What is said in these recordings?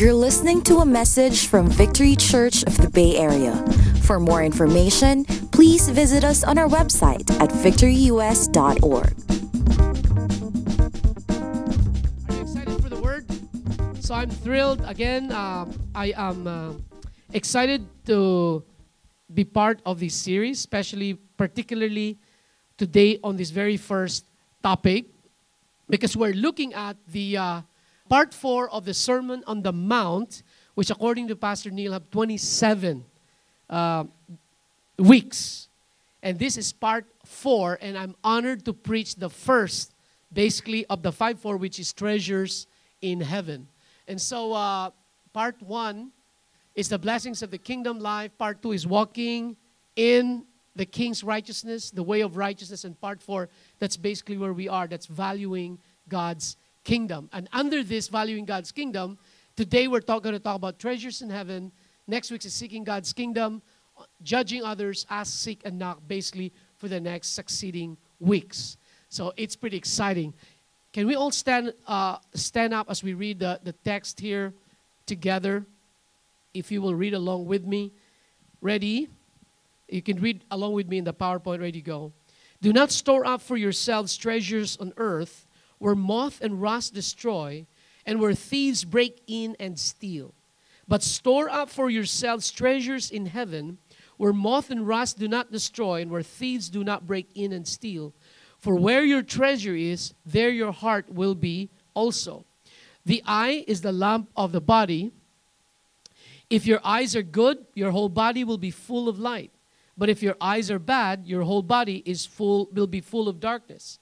You're listening to a message from Victory Church of the Bay Area. For more information, please visit us on our website at victoryus.org. Are you excited for the word? So I'm thrilled. Again, um, I am uh, excited to be part of this series, especially, particularly today on this very first topic, because we're looking at the uh, part four of the Sermon on the Mount, which, according to Pastor Neil, have 27 uh, weeks. And this is part four, and I'm honored to preach the first, basically, of the five four, which is treasures in heaven. And so, uh, part one is the blessings of the kingdom life. Part two is walking in the king's righteousness, the way of righteousness. And part four, that's basically where we are. That's valuing God's kingdom. And under this, valuing God's kingdom, today we're talk, going to talk about treasures in heaven. Next week is seeking God's kingdom, judging others, ask, seek, and knock, basically for the next succeeding weeks. So it's pretty exciting. Can we all stand uh, stand up as we read the, the text here together? If you will read along with me. Ready? You can read along with me in the PowerPoint. Ready, go. Do not store up for yourselves treasures on earth where moth and rust destroy and where thieves break in and steal. But store up for yourselves treasures in heaven where moth and rust do not destroy and where thieves do not break in and steal. For where your treasure is, there your heart will be also. The eye is the lamp of the body. If your eyes are good, your whole body will be full of light. But if your eyes are bad, your whole body is full will be full of darkness.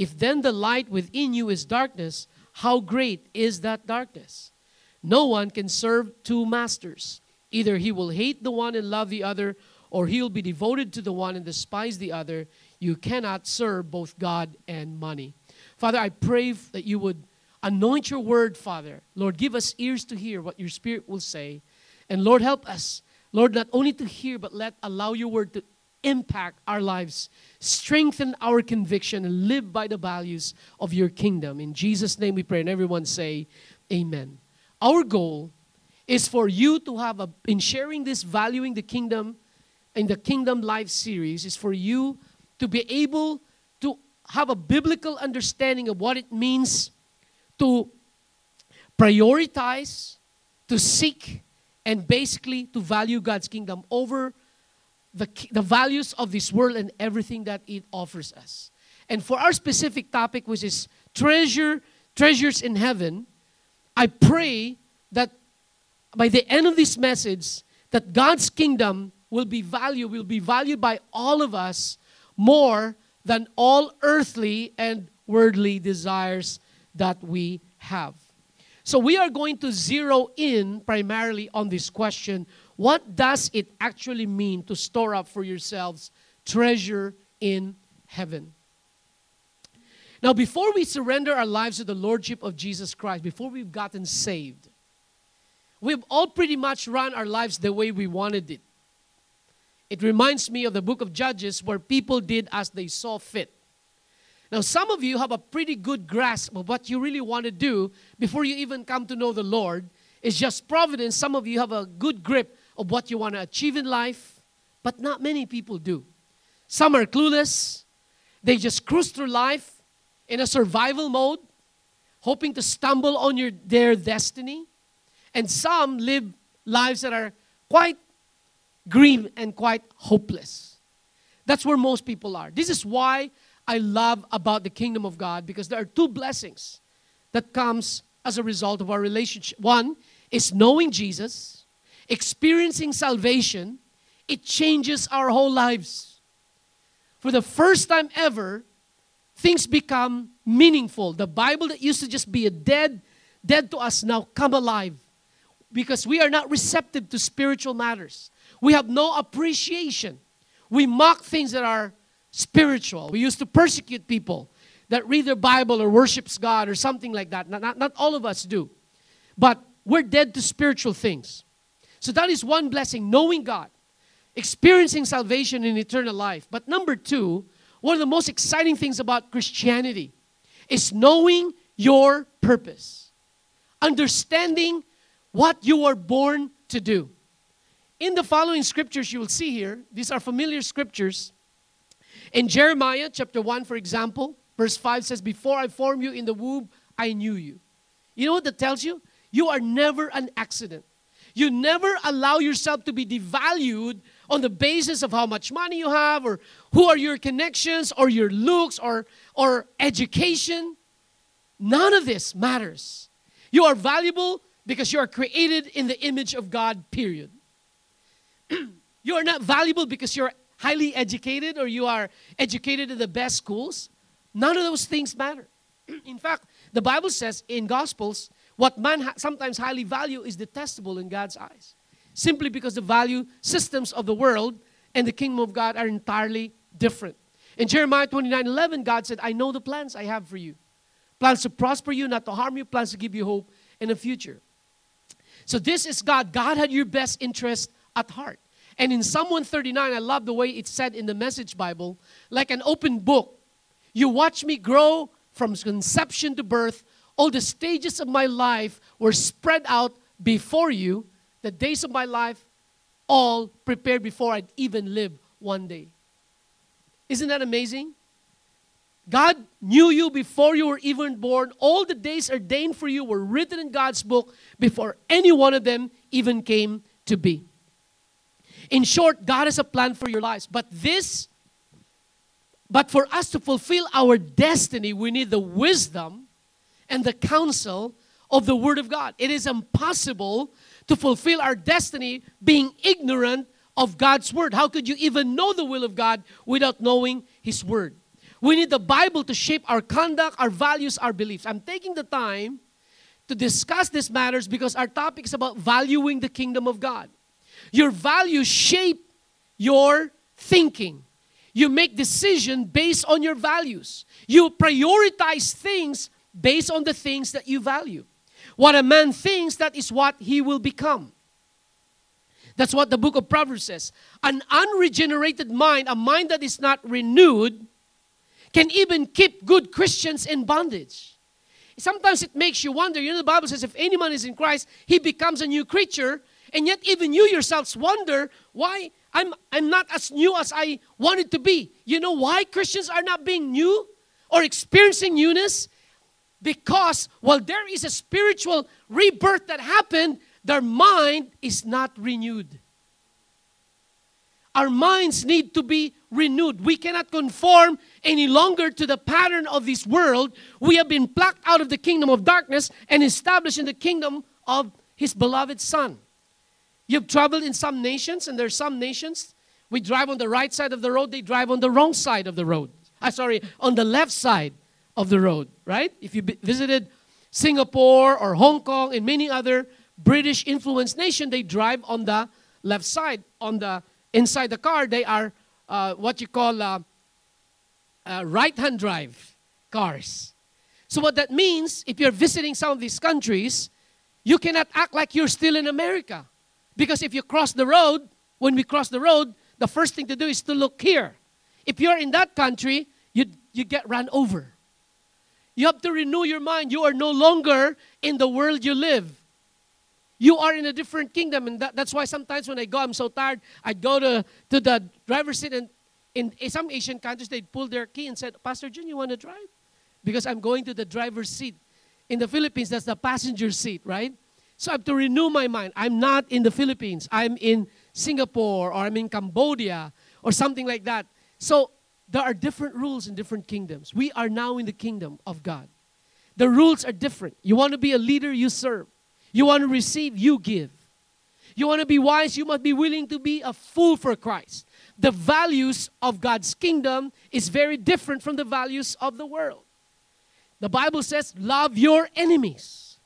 If then the light within you is darkness, how great is that darkness? No one can serve two masters. Either he will hate the one and love the other, or he'll be devoted to the one and despise the other. You cannot serve both God and money. Father, I pray that you would anoint your word, Father. Lord, give us ears to hear what your spirit will say. And Lord, help us, Lord, not only to hear, but let allow your word to impact our lives, strengthen our conviction, and live by the values of your kingdom. In Jesus' name we pray, and everyone say, Amen. Our goal is for you to have a, in sharing this valuing the kingdom in the Kingdom Life series, is for you to be able to have a biblical understanding of what it means to prioritize, to seek, and basically to value God's kingdom over the, the values of this world and everything that it offers us. And for our specific topic, which is treasure, treasures in heaven, I pray that by the end of this message, that God's kingdom will be valued, will be valued by all of us more than all earthly and worldly desires that we have. So we are going to zero in primarily on this question what does it actually mean to store up for yourselves treasure in heaven? Now, before we surrender our lives to the Lordship of Jesus Christ, before we've gotten saved, we've all pretty much run our lives the way we wanted it. It reminds me of the book of Judges where people did as they saw fit. Now, some of you have a pretty good grasp of what you really want to do before you even come to know the Lord. It's just providence. Some of you have a good grip of what you want to achieve in life, but not many people do. Some are clueless. They just cruise through life in a survival mode, hoping to stumble on your, their destiny. And some live lives that are quite grim and quite hopeless. That's where most people are. This is why I love about the kingdom of God because there are two blessings that comes as a result of our relationship. One is knowing Jesus experiencing salvation, it changes our whole lives. For the first time ever, things become meaningful. The Bible that used to just be a dead, dead to us now come alive because we are not receptive to spiritual matters. We have no appreciation. We mock things that are spiritual. We used to persecute people that read their Bible or worships God or something like that. Not, not, not all of us do. But we're dead to spiritual things. So that is one blessing, knowing God, experiencing salvation in eternal life. But number two, one of the most exciting things about Christianity is knowing your purpose, understanding what you were born to do. In the following scriptures you will see here, these are familiar scriptures. In Jeremiah chapter 1, for example, verse 5 says, Before I formed you in the womb, I knew you. You know what that tells you? You are never an accident. You never allow yourself to be devalued on the basis of how much money you have or who are your connections or your looks or, or education. None of this matters. You are valuable because you are created in the image of God, period. you are not valuable because you're highly educated or you are educated in the best schools. None of those things matter. in fact, the Bible says in Gospels, what man ha- sometimes highly value is detestable in God's eyes. Simply because the value systems of the world and the kingdom of God are entirely different. In Jeremiah 29 11, God said, I know the plans I have for you. Plans to prosper you, not to harm you, plans to give you hope in the future. So this is God. God had your best interest at heart. And in Psalm 139, I love the way it's said in the Message Bible, like an open book. You watch me grow from conception to birth. All the stages of my life were spread out before you. The days of my life, all prepared before I'd even live one day. Isn't that amazing? God knew you before you were even born. All the days ordained for you were written in God's book before any one of them even came to be. In short, God has a plan for your lives. But this, but for us to fulfill our destiny, we need the wisdom and the counsel of the Word of God. It is impossible to fulfill our destiny being ignorant of God's Word. How could you even know the will of God without knowing His Word? We need the Bible to shape our conduct, our values, our beliefs. I'm taking the time to discuss these matters because our topic is about valuing the kingdom of God. Your values shape your thinking. You make decisions based on your values. You prioritize things based on the things that you value. What a man thinks, that is what he will become. That's what the book of Proverbs says. An unregenerated mind, a mind that is not renewed, can even keep good Christians in bondage. Sometimes it makes you wonder. You know, the Bible says if anyone is in Christ, he becomes a new creature. And yet, even you yourselves wonder why I'm, I'm not as new as I wanted to be. You know why Christians are not being new or experiencing newness? Because while there is a spiritual rebirth that happened, their mind is not renewed. Our minds need to be renewed. We cannot conform any longer to the pattern of this world. We have been plucked out of the kingdom of darkness and established in the kingdom of His beloved Son. You've traveled in some nations, and there's some nations we drive on the right side of the road, they drive on the wrong side of the road. I uh, sorry, on the left side of the road, right? If you visited Singapore or Hong Kong and many other British influenced nations, they drive on the left side. On the inside the car, they are uh, what you call uh, uh, right-hand drive cars. So what that means, if you're visiting some of these countries, you cannot act like you're still in America. Because if you cross the road, when we cross the road, the first thing to do is to look here. If you're in that country, you, you get run over. You have to renew your mind. You are no longer in the world you live. You are in a different kingdom. And that, that's why sometimes when I go, I'm so tired, I go to, to the driver's seat and in, in some Asian countries, they'd pull their key and said, Pastor Jun, you want to drive? Because I'm going to the driver's seat. In the Philippines, that's the passenger seat, right? So I have to renew my mind. I'm not in the Philippines. I'm in Singapore or I'm in Cambodia or something like that. So there are different rules in different kingdoms. We are now in the kingdom of God. The rules are different. You want to be a leader, you serve. You want to receive, you give. You want to be wise, you must be willing to be a fool for Christ. The values of God's kingdom is very different from the values of the world. The Bible says, love your enemies.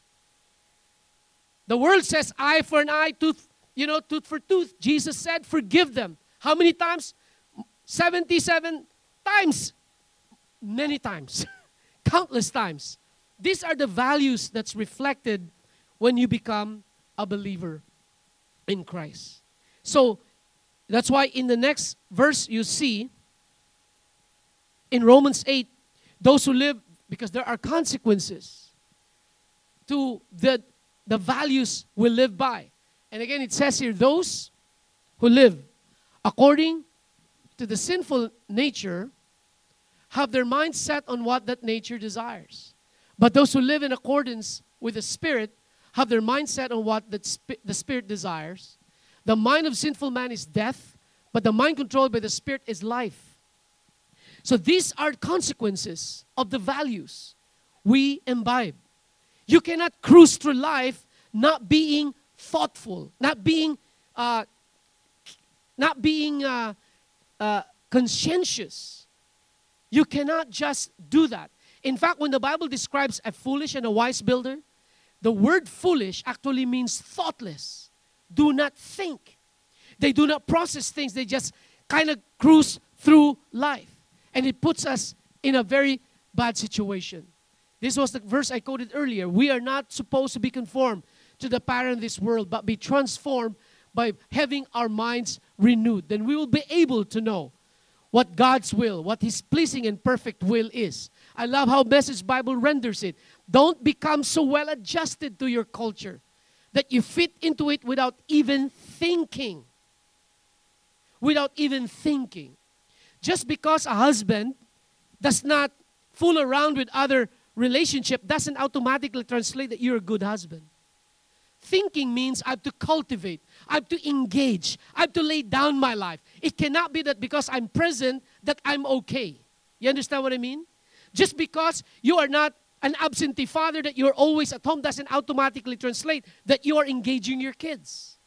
The world says, eye for an eye, tooth you know, tooth for tooth. Jesus said, forgive them. How many times? 77 times. Many times. Countless times. These are the values that's reflected when you become a believer in Christ. So that's why in the next verse you see in Romans 8, those who live, because there are consequences to the the values we live by. And again, it says here, those who live according to the sinful nature have their mind set on what that nature desires. But those who live in accordance with the Spirit have their mind set on what the, sp- the Spirit desires. The mind of sinful man is death, but the mind controlled by the Spirit is life. So these are consequences of the values we imbibe. You cannot cruise through life not being thoughtful, not being, uh, not being uh, uh, conscientious. You cannot just do that. In fact, when the Bible describes a foolish and a wise builder, the word foolish actually means thoughtless. Do not think. They do not process things, they just kind of cruise through life. And it puts us in a very bad situation. This was the verse I quoted earlier. We are not supposed to be conformed to the pattern of this world, but be transformed by having our minds renewed. Then we will be able to know what God's will, what His pleasing and perfect will is. I love how Message Bible renders it. Don't become so well adjusted to your culture that you fit into it without even thinking. Without even thinking. Just because a husband does not fool around with other relationship doesn't automatically translate that you're a good husband. Thinking means I have to cultivate, I have to engage, I have to lay down my life. It cannot be that because I'm present that I'm okay. You understand what I mean? Just because you are not an absentee father that you're always at home doesn't automatically translate that you are engaging your kids.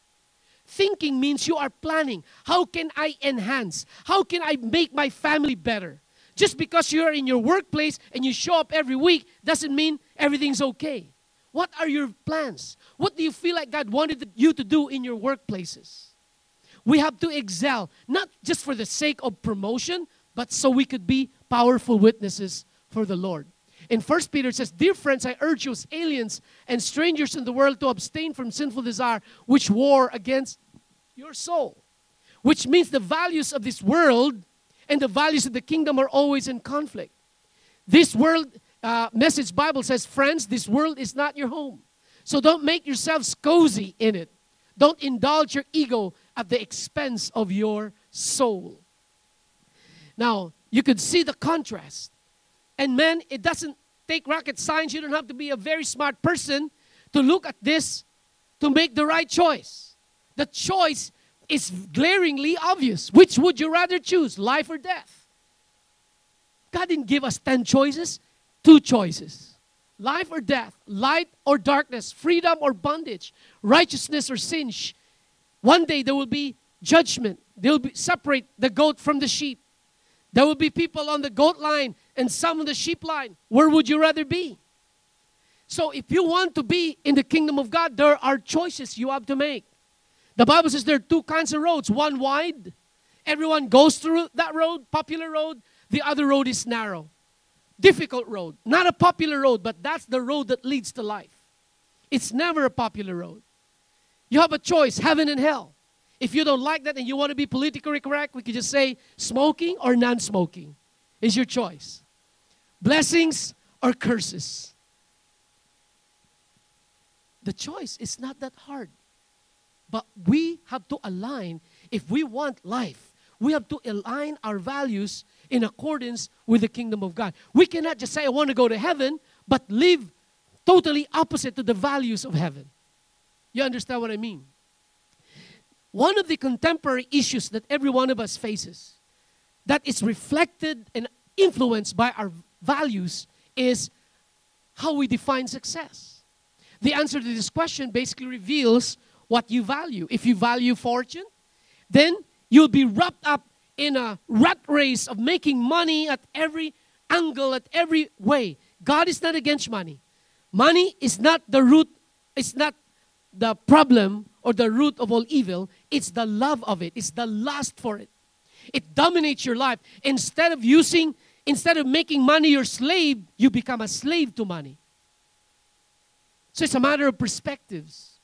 Thinking means you are planning. How can I enhance? How can I make my family better? Just because you're in your workplace and you show up every week doesn't mean everything's okay. What are your plans? What do you feel like God wanted you to do in your workplaces? We have to excel, not just for the sake of promotion, but so we could be powerful witnesses for the Lord. In 1 Peter it says, Dear friends, I urge you as aliens and strangers in the world to abstain from sinful desire which war against your soul. Which means the values of this world and the values of the kingdom are always in conflict. This world, uh, message Bible says, friends, this world is not your home. So don't make yourselves cozy in it. Don't indulge your ego at the expense of your soul. Now, you could see the contrast. And man, it doesn't take rocket science. You don't have to be a very smart person to look at this to make the right choice. The choice is glaringly obvious. Which would you rather choose, life or death? God didn't give us 10 choices, two choices life or death, light or darkness, freedom or bondage, righteousness or sin. One day there will be judgment. They'll be, separate the goat from the sheep. There will be people on the goat line and some on the sheep line. Where would you rather be? So, if you want to be in the kingdom of God, there are choices you have to make. The Bible says there are two kinds of roads one wide, everyone goes through that road, popular road. The other road is narrow, difficult road. Not a popular road, but that's the road that leads to life. It's never a popular road. You have a choice heaven and hell. If you don't like that and you want to be politically correct, we could just say smoking or non smoking is your choice. Blessings or curses. The choice is not that hard. But we have to align, if we want life, we have to align our values in accordance with the kingdom of God. We cannot just say, I want to go to heaven, but live totally opposite to the values of heaven. You understand what I mean? One of the contemporary issues that every one of us faces that is reflected and influenced by our values is how we define success. The answer to this question basically reveals what you value. If you value fortune, then you'll be wrapped up in a rat race of making money at every angle, at every way. God is not against money. Money is not the root, it's not the problem or the root of all evil. It's the love of it, it's the lust for it. It dominates your life. Instead of using, instead of making money your slave, you become a slave to money. So it's a matter of perspectives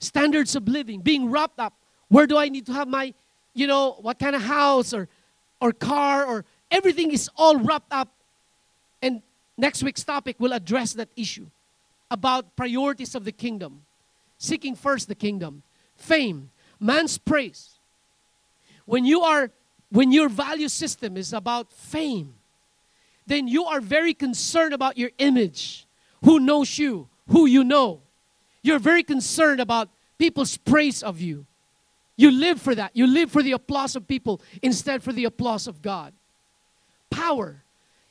standards of living, being wrapped up. Where do I need to have my, you know, what kind of house or, or car or everything is all wrapped up. And next week's topic will address that issue. about priorities of the kingdom, seeking first the kingdom, fame, man's praise. When you are when your value system is about fame, then you are very concerned about your image, who knows you, who you know. You're very concerned about people's praise of you. You live for that. You live for the applause of people instead for the applause of God. Power.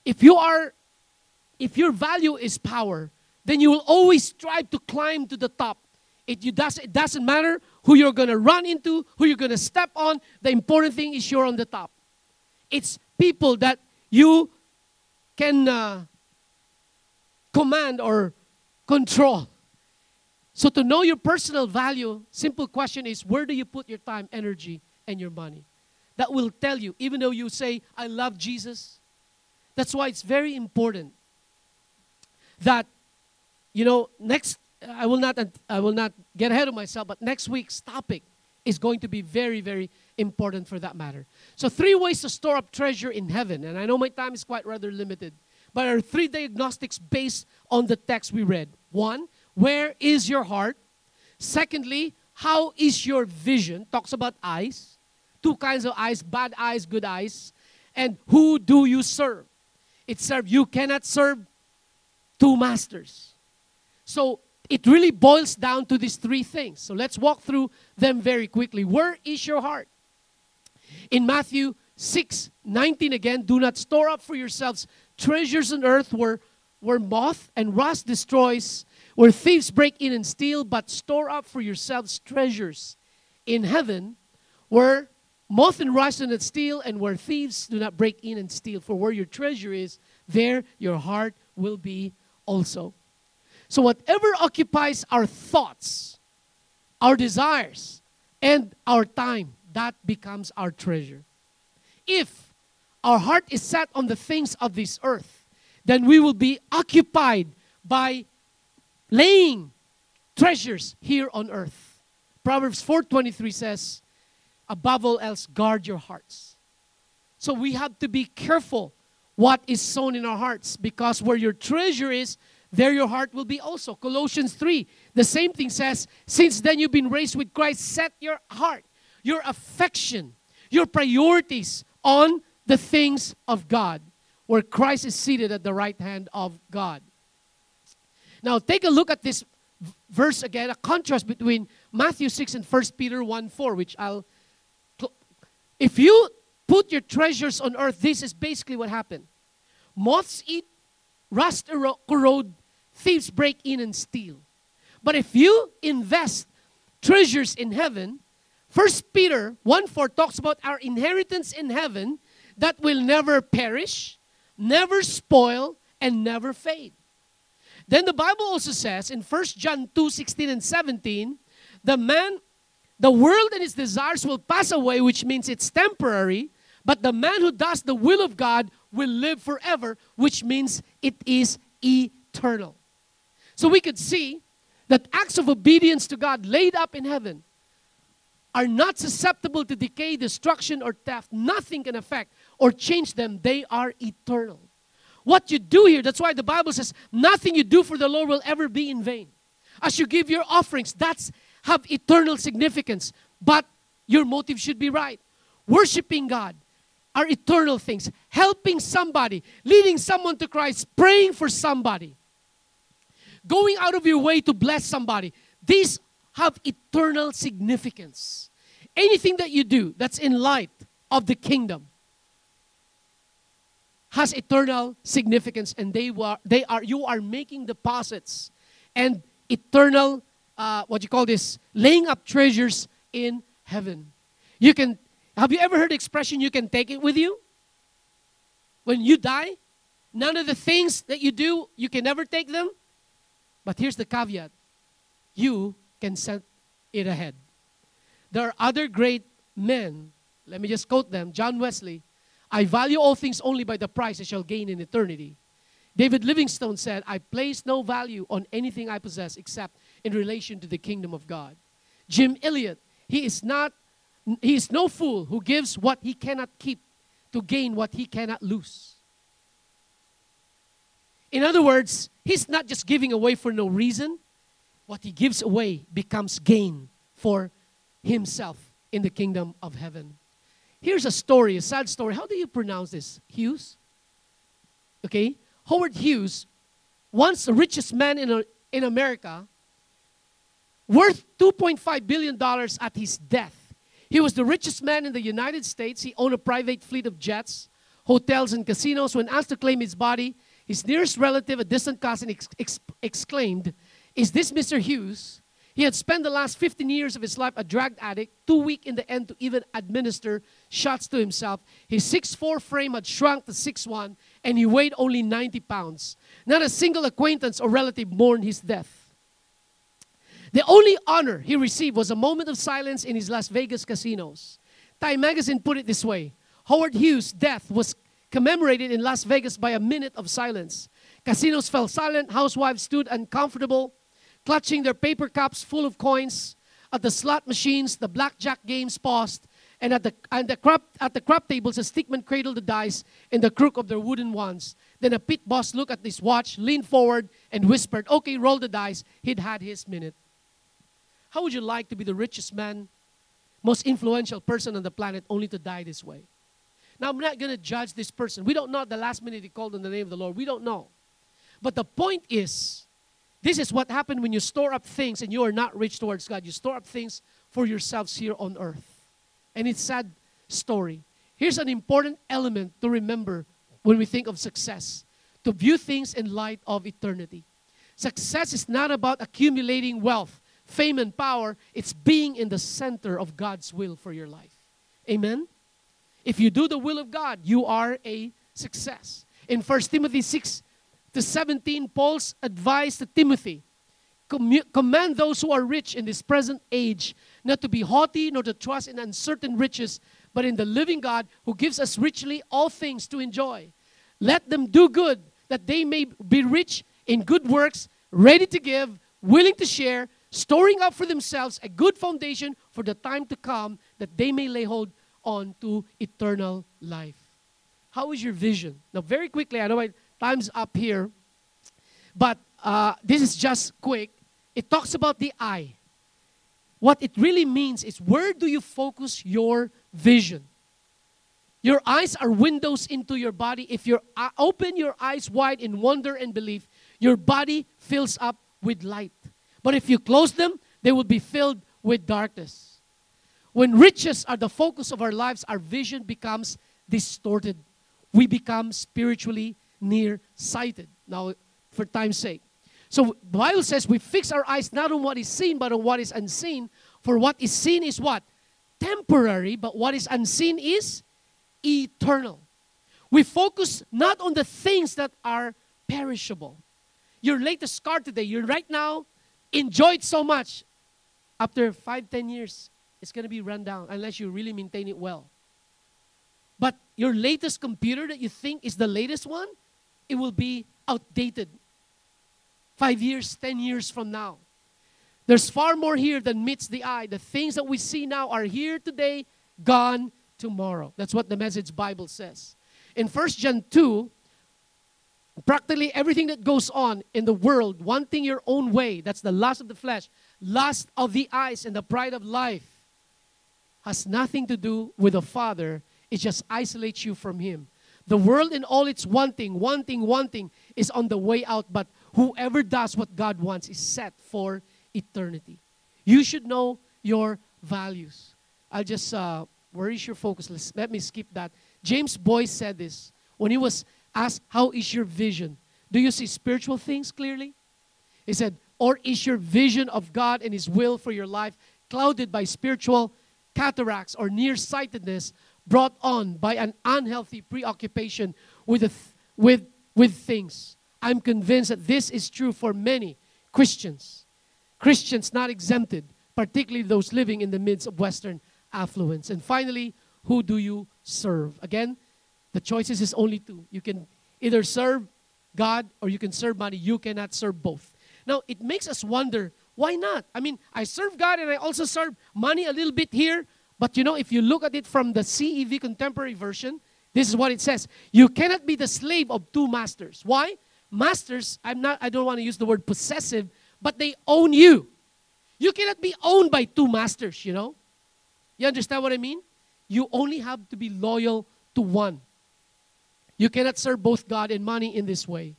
If you are if your value is power, then you will always strive to climb to the top. It, you does, it doesn't matter who you're going to run into, who you're going to step on. The important thing is you're on the top. It's people that you can uh, command or control. So to know your personal value, simple question is where do you put your time, energy, and your money? That will tell you, even though you say, I love Jesus. That's why it's very important that, you know, next, I will not, I will not get ahead of myself, but next week's topic is going to be very, very important for that matter. So, three ways to store up treasure in heaven. And I know my time is quite rather limited, but are three diagnostics based on the text we read. One, where is your heart? Secondly, how is your vision? Talks about eyes. Two kinds of eyes bad eyes, good eyes. And who do you serve? It serve you cannot serve two masters. So it really boils down to these three things. So let's walk through them very quickly. Where is your heart? In Matthew 6 19 again, do not store up for yourselves treasures on earth where, where moth and rust destroys where thieves break in and steal, but store up for yourselves treasures in heaven, where moth and rust do not steal, and where thieves do not break in and steal. For where your treasure is, there your heart will be also. So, whatever occupies our thoughts, our desires, and our time, that becomes our treasure. If our heart is set on the things of this earth, then we will be occupied by laying treasures here on earth. Proverbs 4:23 says, above all else guard your hearts. So we have to be careful what is sown in our hearts because where your treasure is, there your heart will be also. Colossians 3, the same thing says, since then you've been raised with Christ, set your heart, your affection, your priorities on the things of God, where Christ is seated at the right hand of God. Now, take a look at this verse again, a contrast between Matthew 6 and 1 Peter 1 4, which I'll. If you put your treasures on earth, this is basically what happened. Moths eat, rust corrode, thieves break in and steal. But if you invest treasures in heaven, First Peter 1 4 talks about our inheritance in heaven that will never perish, never spoil, and never fade. Then the Bible also says in 1 John 2 16 and 17, the man, the world and its desires will pass away, which means it's temporary, but the man who does the will of God will live forever, which means it is eternal. So we could see that acts of obedience to God laid up in heaven are not susceptible to decay, destruction, or theft. Nothing can affect or change them, they are eternal. What you do here, that's why the Bible says, nothing you do for the Lord will ever be in vain. As you give your offerings, that's have eternal significance. But your motive should be right. Worshiping God are eternal things. Helping somebody, leading someone to Christ, praying for somebody, going out of your way to bless somebody. These have eternal significance. Anything that you do that's in light of the kingdom has eternal significance and they were they are you are making deposits and eternal uh, what you call this laying up treasures in heaven. You can have you ever heard the expression you can take it with you when you die none of the things that you do you can never take them. But here's the caveat. You can send it ahead. There are other great men let me just quote them john wesley I value all things only by the price I shall gain in eternity. David Livingstone said, I place no value on anything I possess except in relation to the kingdom of God. Jim Elliot, he is not he is no fool who gives what he cannot keep to gain what he cannot lose. In other words, he's not just giving away for no reason. What he gives away becomes gain for himself in the kingdom of heaven. Here's a story, a sad story. How do you pronounce this? Hughes? Okay. Howard Hughes, once the richest man in, in America, worth $2.5 billion at his death. He was the richest man in the United States. He owned a private fleet of jets, hotels, and casinos. When asked to claim his body, his nearest relative, a distant cousin, ex- ex- exclaimed, Is this Mr. Hughes? He had spent the last 15 years of his life a drug addict, too weak in the end to even administer shots to himself. His 6'4 frame had shrunk to 6'1, and he weighed only 90 pounds. Not a single acquaintance or relative mourned his death. The only honor he received was a moment of silence in his Las Vegas casinos. Time magazine put it this way Howard Hughes' death was commemorated in Las Vegas by a minute of silence. Casinos fell silent, housewives stood uncomfortable, clutching their paper cups full of coins. At the slot machines, the blackjack games paused, and at the, and the crop, at the crop tables, a stickman cradled the dice in the crook of their wooden wands. Then a pit boss looked at his watch, leaned forward, and whispered, Okay, roll the dice. He'd had his minute. How would you like to be the richest man, most influential person on the planet, only to die this way? Now, I'm not going to judge this person. We don't know the last minute he called on the name of the Lord. We don't know. But the point is, this is what happened when you store up things and you are not rich towards God. You store up things for yourselves here on earth. And it's sad story. Here's an important element to remember when we think of success to view things in light of eternity. Success is not about accumulating wealth, fame, and power, it's being in the center of God's will for your life. Amen? If you do the will of God, you are a success. In 1 Timothy 6 to 17, Paul's advice to Timothy command those who are rich in this present age not to be haughty nor to trust in uncertain riches, but in the living God who gives us richly all things to enjoy. Let them do good, that they may be rich in good works, ready to give, willing to share, storing up for themselves a good foundation for the time to come that they may lay hold on to eternal life. How is your vision? Now, very quickly, I know my time's up here, but uh, this is just quick. It talks about the eye. What it really means is where do you focus your vision? Your eyes are windows into your body. If you uh, open your eyes wide in wonder and belief, your body fills up with light. But if you close them, they will be filled with darkness. When riches are the focus of our lives, our vision becomes distorted. We become spiritually nearsighted. Now, for time's sake. So the Bible says we fix our eyes not on what is seen, but on what is unseen. For what is seen is what? Temporary, but what is unseen is eternal. We focus not on the things that are perishable. Your latest car today, you're right now enjoy it so much, after five, ten years, it's going to be run down unless you really maintain it well. But your latest computer that you think is the latest one, it will be outdated five years, ten years from now. There's far more here than meets the eye. The things that we see now are here today, gone tomorrow. That's what the message Bible says. In 1 John 2, practically everything that goes on in the world, wanting your own way, that's the lust of the flesh, lust of the eyes, and the pride of life, has nothing to do with the Father. It just isolates you from Him. The world in all its wanting, wanting, wanting is on the way out, but whoever does what God wants is set for eternity. You should know your values. I'll just, uh, where is your focus? Let's, let me skip that. James Boice said this when he was asked, How is your vision? Do you see spiritual things clearly? He said, Or is your vision of God and His will for your life clouded by spiritual cataracts or nearsightedness brought on by an unhealthy preoccupation with, th- with, with things? I'm convinced that this is true for many Christians. Christians not exempted, particularly those living in the midst of Western affluence. And finally, who do you serve? Again, the choices is only two. You can either serve God or you can serve money. You cannot serve both. Now, it makes us wonder why not? I mean, I serve God and I also serve money a little bit here. But you know, if you look at it from the CEV contemporary version, this is what it says You cannot be the slave of two masters. Why? masters, I'm not I don't want to use the word possessive, but they own you. You cannot be owned by two masters, you know? You understand what I mean? You only have to be loyal to one. You cannot serve both God and money in this way.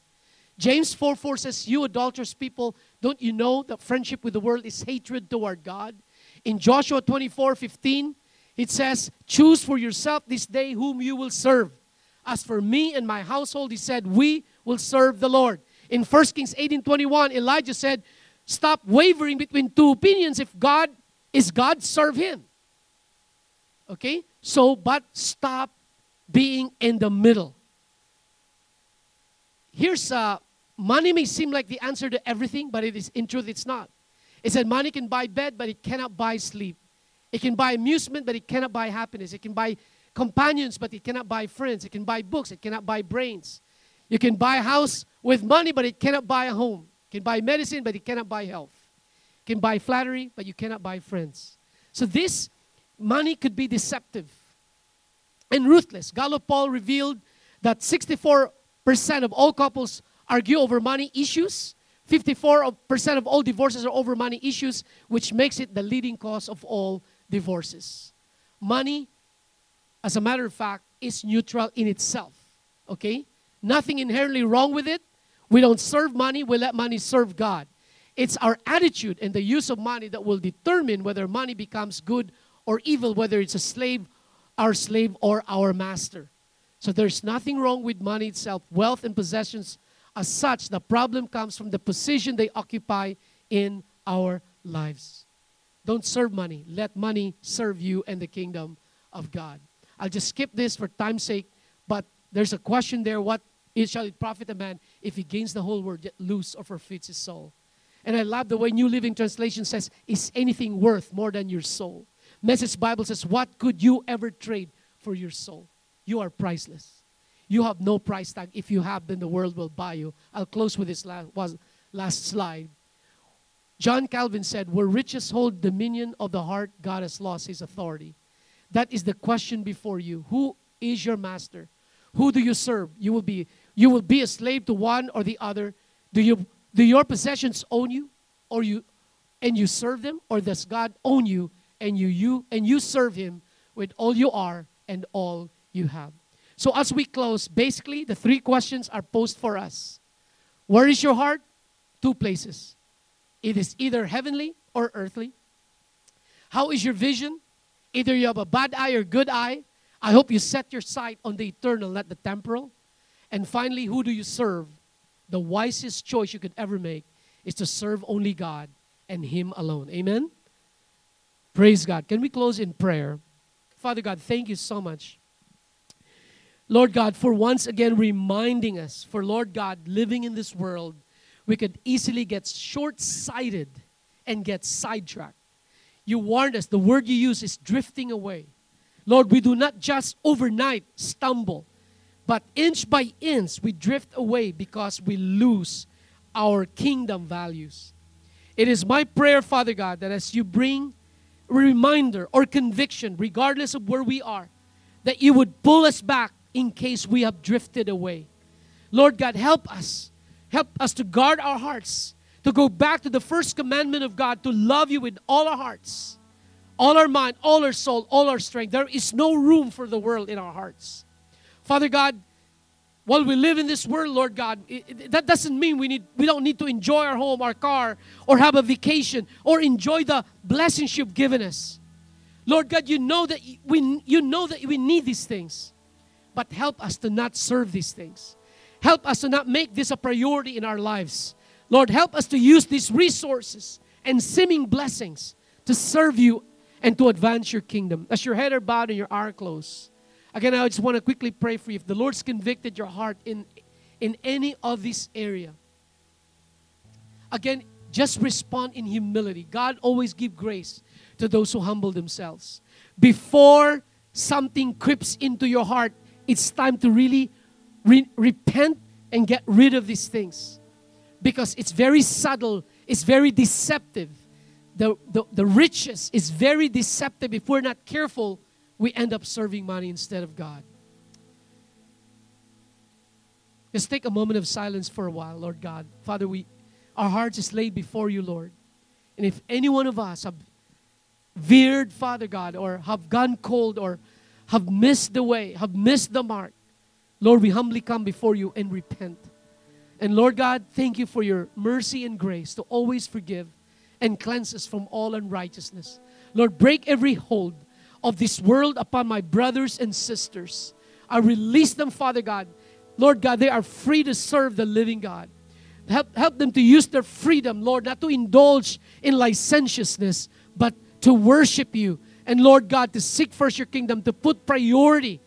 James 4 4 says, You adulterous people, don't you know that friendship with the world is hatred toward God? In Joshua 24 15, it says, Choose for yourself this day whom you will serve. As for me and my household, he said, We will serve the Lord. In 1 Kings 18 21, Elijah said, Stop wavering between two opinions. If God is God, serve him. Okay? So, but stop being in the middle. Here's uh, money may seem like the answer to everything, but it is in truth it's not. It said money can buy bed, but it cannot buy sleep. It can buy amusement, but it cannot buy happiness. It can buy companions, but it cannot buy friends. It can buy books, it cannot buy brains. You can buy a house with money, but it cannot buy a home. Can buy medicine, but it cannot buy health. Can buy flattery, but you cannot buy friends. So this money could be deceptive and ruthless. Gallup poll revealed that 64% of all couples argue over money issues. 54% of all divorces are over money issues, which makes it the leading cause of all divorces. Money, as a matter of fact, is neutral in itself. Okay? Nothing inherently wrong with it. We don't serve money, we let money serve God. It's our attitude and the use of money that will determine whether money becomes good or evil, whether it's a slave, our slave, or our master. So there's nothing wrong with money itself. Wealth and possessions, as such, the problem comes from the position they occupy in our lives. Don't serve money. Let money serve you and the kingdom of God. I'll just skip this for time's sake, but there's a question there. What shall it profit a man if he gains the whole world yet lose or forfeits his soul? And I love the way New Living Translation says, Is anything worth more than your soul? Message Bible says, What could you ever trade for your soul? You are priceless. You have no price tag. If you have, then the world will buy you. I'll close with this last, last slide. John Calvin said, Where riches hold dominion of the heart, God has lost his authority. That is the question before you. Who is your master? Who do you serve? You will be you will be a slave to one or the other. Do you do your possessions own you or you and you serve them or does God own you and you you and you serve him with all you are and all you have. So as we close, basically the three questions are posed for us. Where is your heart? Two places. It is either heavenly or earthly. How is your vision? Either you have a bad eye or good eye. I hope you set your sight on the eternal, not the temporal. And finally, who do you serve? The wisest choice you could ever make is to serve only God and Him alone. Amen? Praise God. Can we close in prayer? Father God, thank you so much. Lord God, for once again reminding us, for Lord God, living in this world, we could easily get short sighted and get sidetracked. You warned us, the word you use is drifting away. Lord, we do not just overnight stumble, but inch by inch we drift away because we lose our kingdom values. It is my prayer, Father God, that as you bring reminder or conviction, regardless of where we are, that you would pull us back in case we have drifted away. Lord God, help us. Help us to guard our hearts, to go back to the first commandment of God, to love you with all our hearts, all our mind, all our soul, all our strength. There is no room for the world in our hearts. Father God, while we live in this world, Lord God, it, it, that doesn't mean we need we don't need to enjoy our home, our car, or have a vacation, or enjoy the blessings you've given us. Lord God, you know that we you know that we need these things, but help us to not serve these things. Help us to not make this a priority in our lives. Lord, help us to use these resources and seeming blessings to serve you and to advance your kingdom. As your head are bowed and your eye closed. Again, I just want to quickly pray for you. If the Lord's convicted your heart in, in any of this area, again, just respond in humility. God always give grace to those who humble themselves. Before something creeps into your heart, it's time to really re- repent and get rid of these things. Because it's very subtle, it's very deceptive. The, the, the riches is very deceptive if we're not careful we end up serving money instead of God. Let's take a moment of silence for a while, Lord God. Father, we our hearts is laid before you, Lord. And if any one of us have veered, Father God, or have gone cold or have missed the way, have missed the mark, Lord, we humbly come before you and repent. And Lord God, thank you for your mercy and grace to always forgive and cleanse us from all unrighteousness. Lord, break every hold of this world upon my brothers and sisters. I release them, Father God. Lord God, they are free to serve the living God. Help, help them to use their freedom, Lord, not to indulge in licentiousness, but to worship you. And Lord God, to seek first your kingdom, to put priority,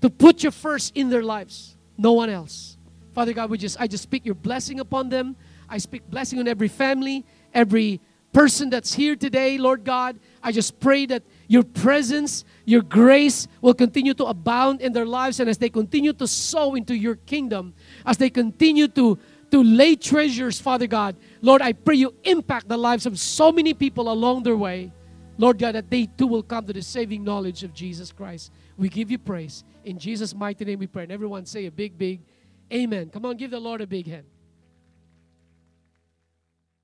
to put you first in their lives, no one else. Father God, we just I just speak your blessing upon them. I speak blessing on every family, every person that's here today, Lord God. I just pray that your presence, your grace will continue to abound in their lives and as they continue to sow into your kingdom, as they continue to to lay treasures, Father God. Lord, I pray you impact the lives of so many people along their way. Lord God, that they too will come to the saving knowledge of Jesus Christ. We give you praise. In Jesus' mighty name we pray. And everyone say a big, big amen. Come on, give the Lord a big hand.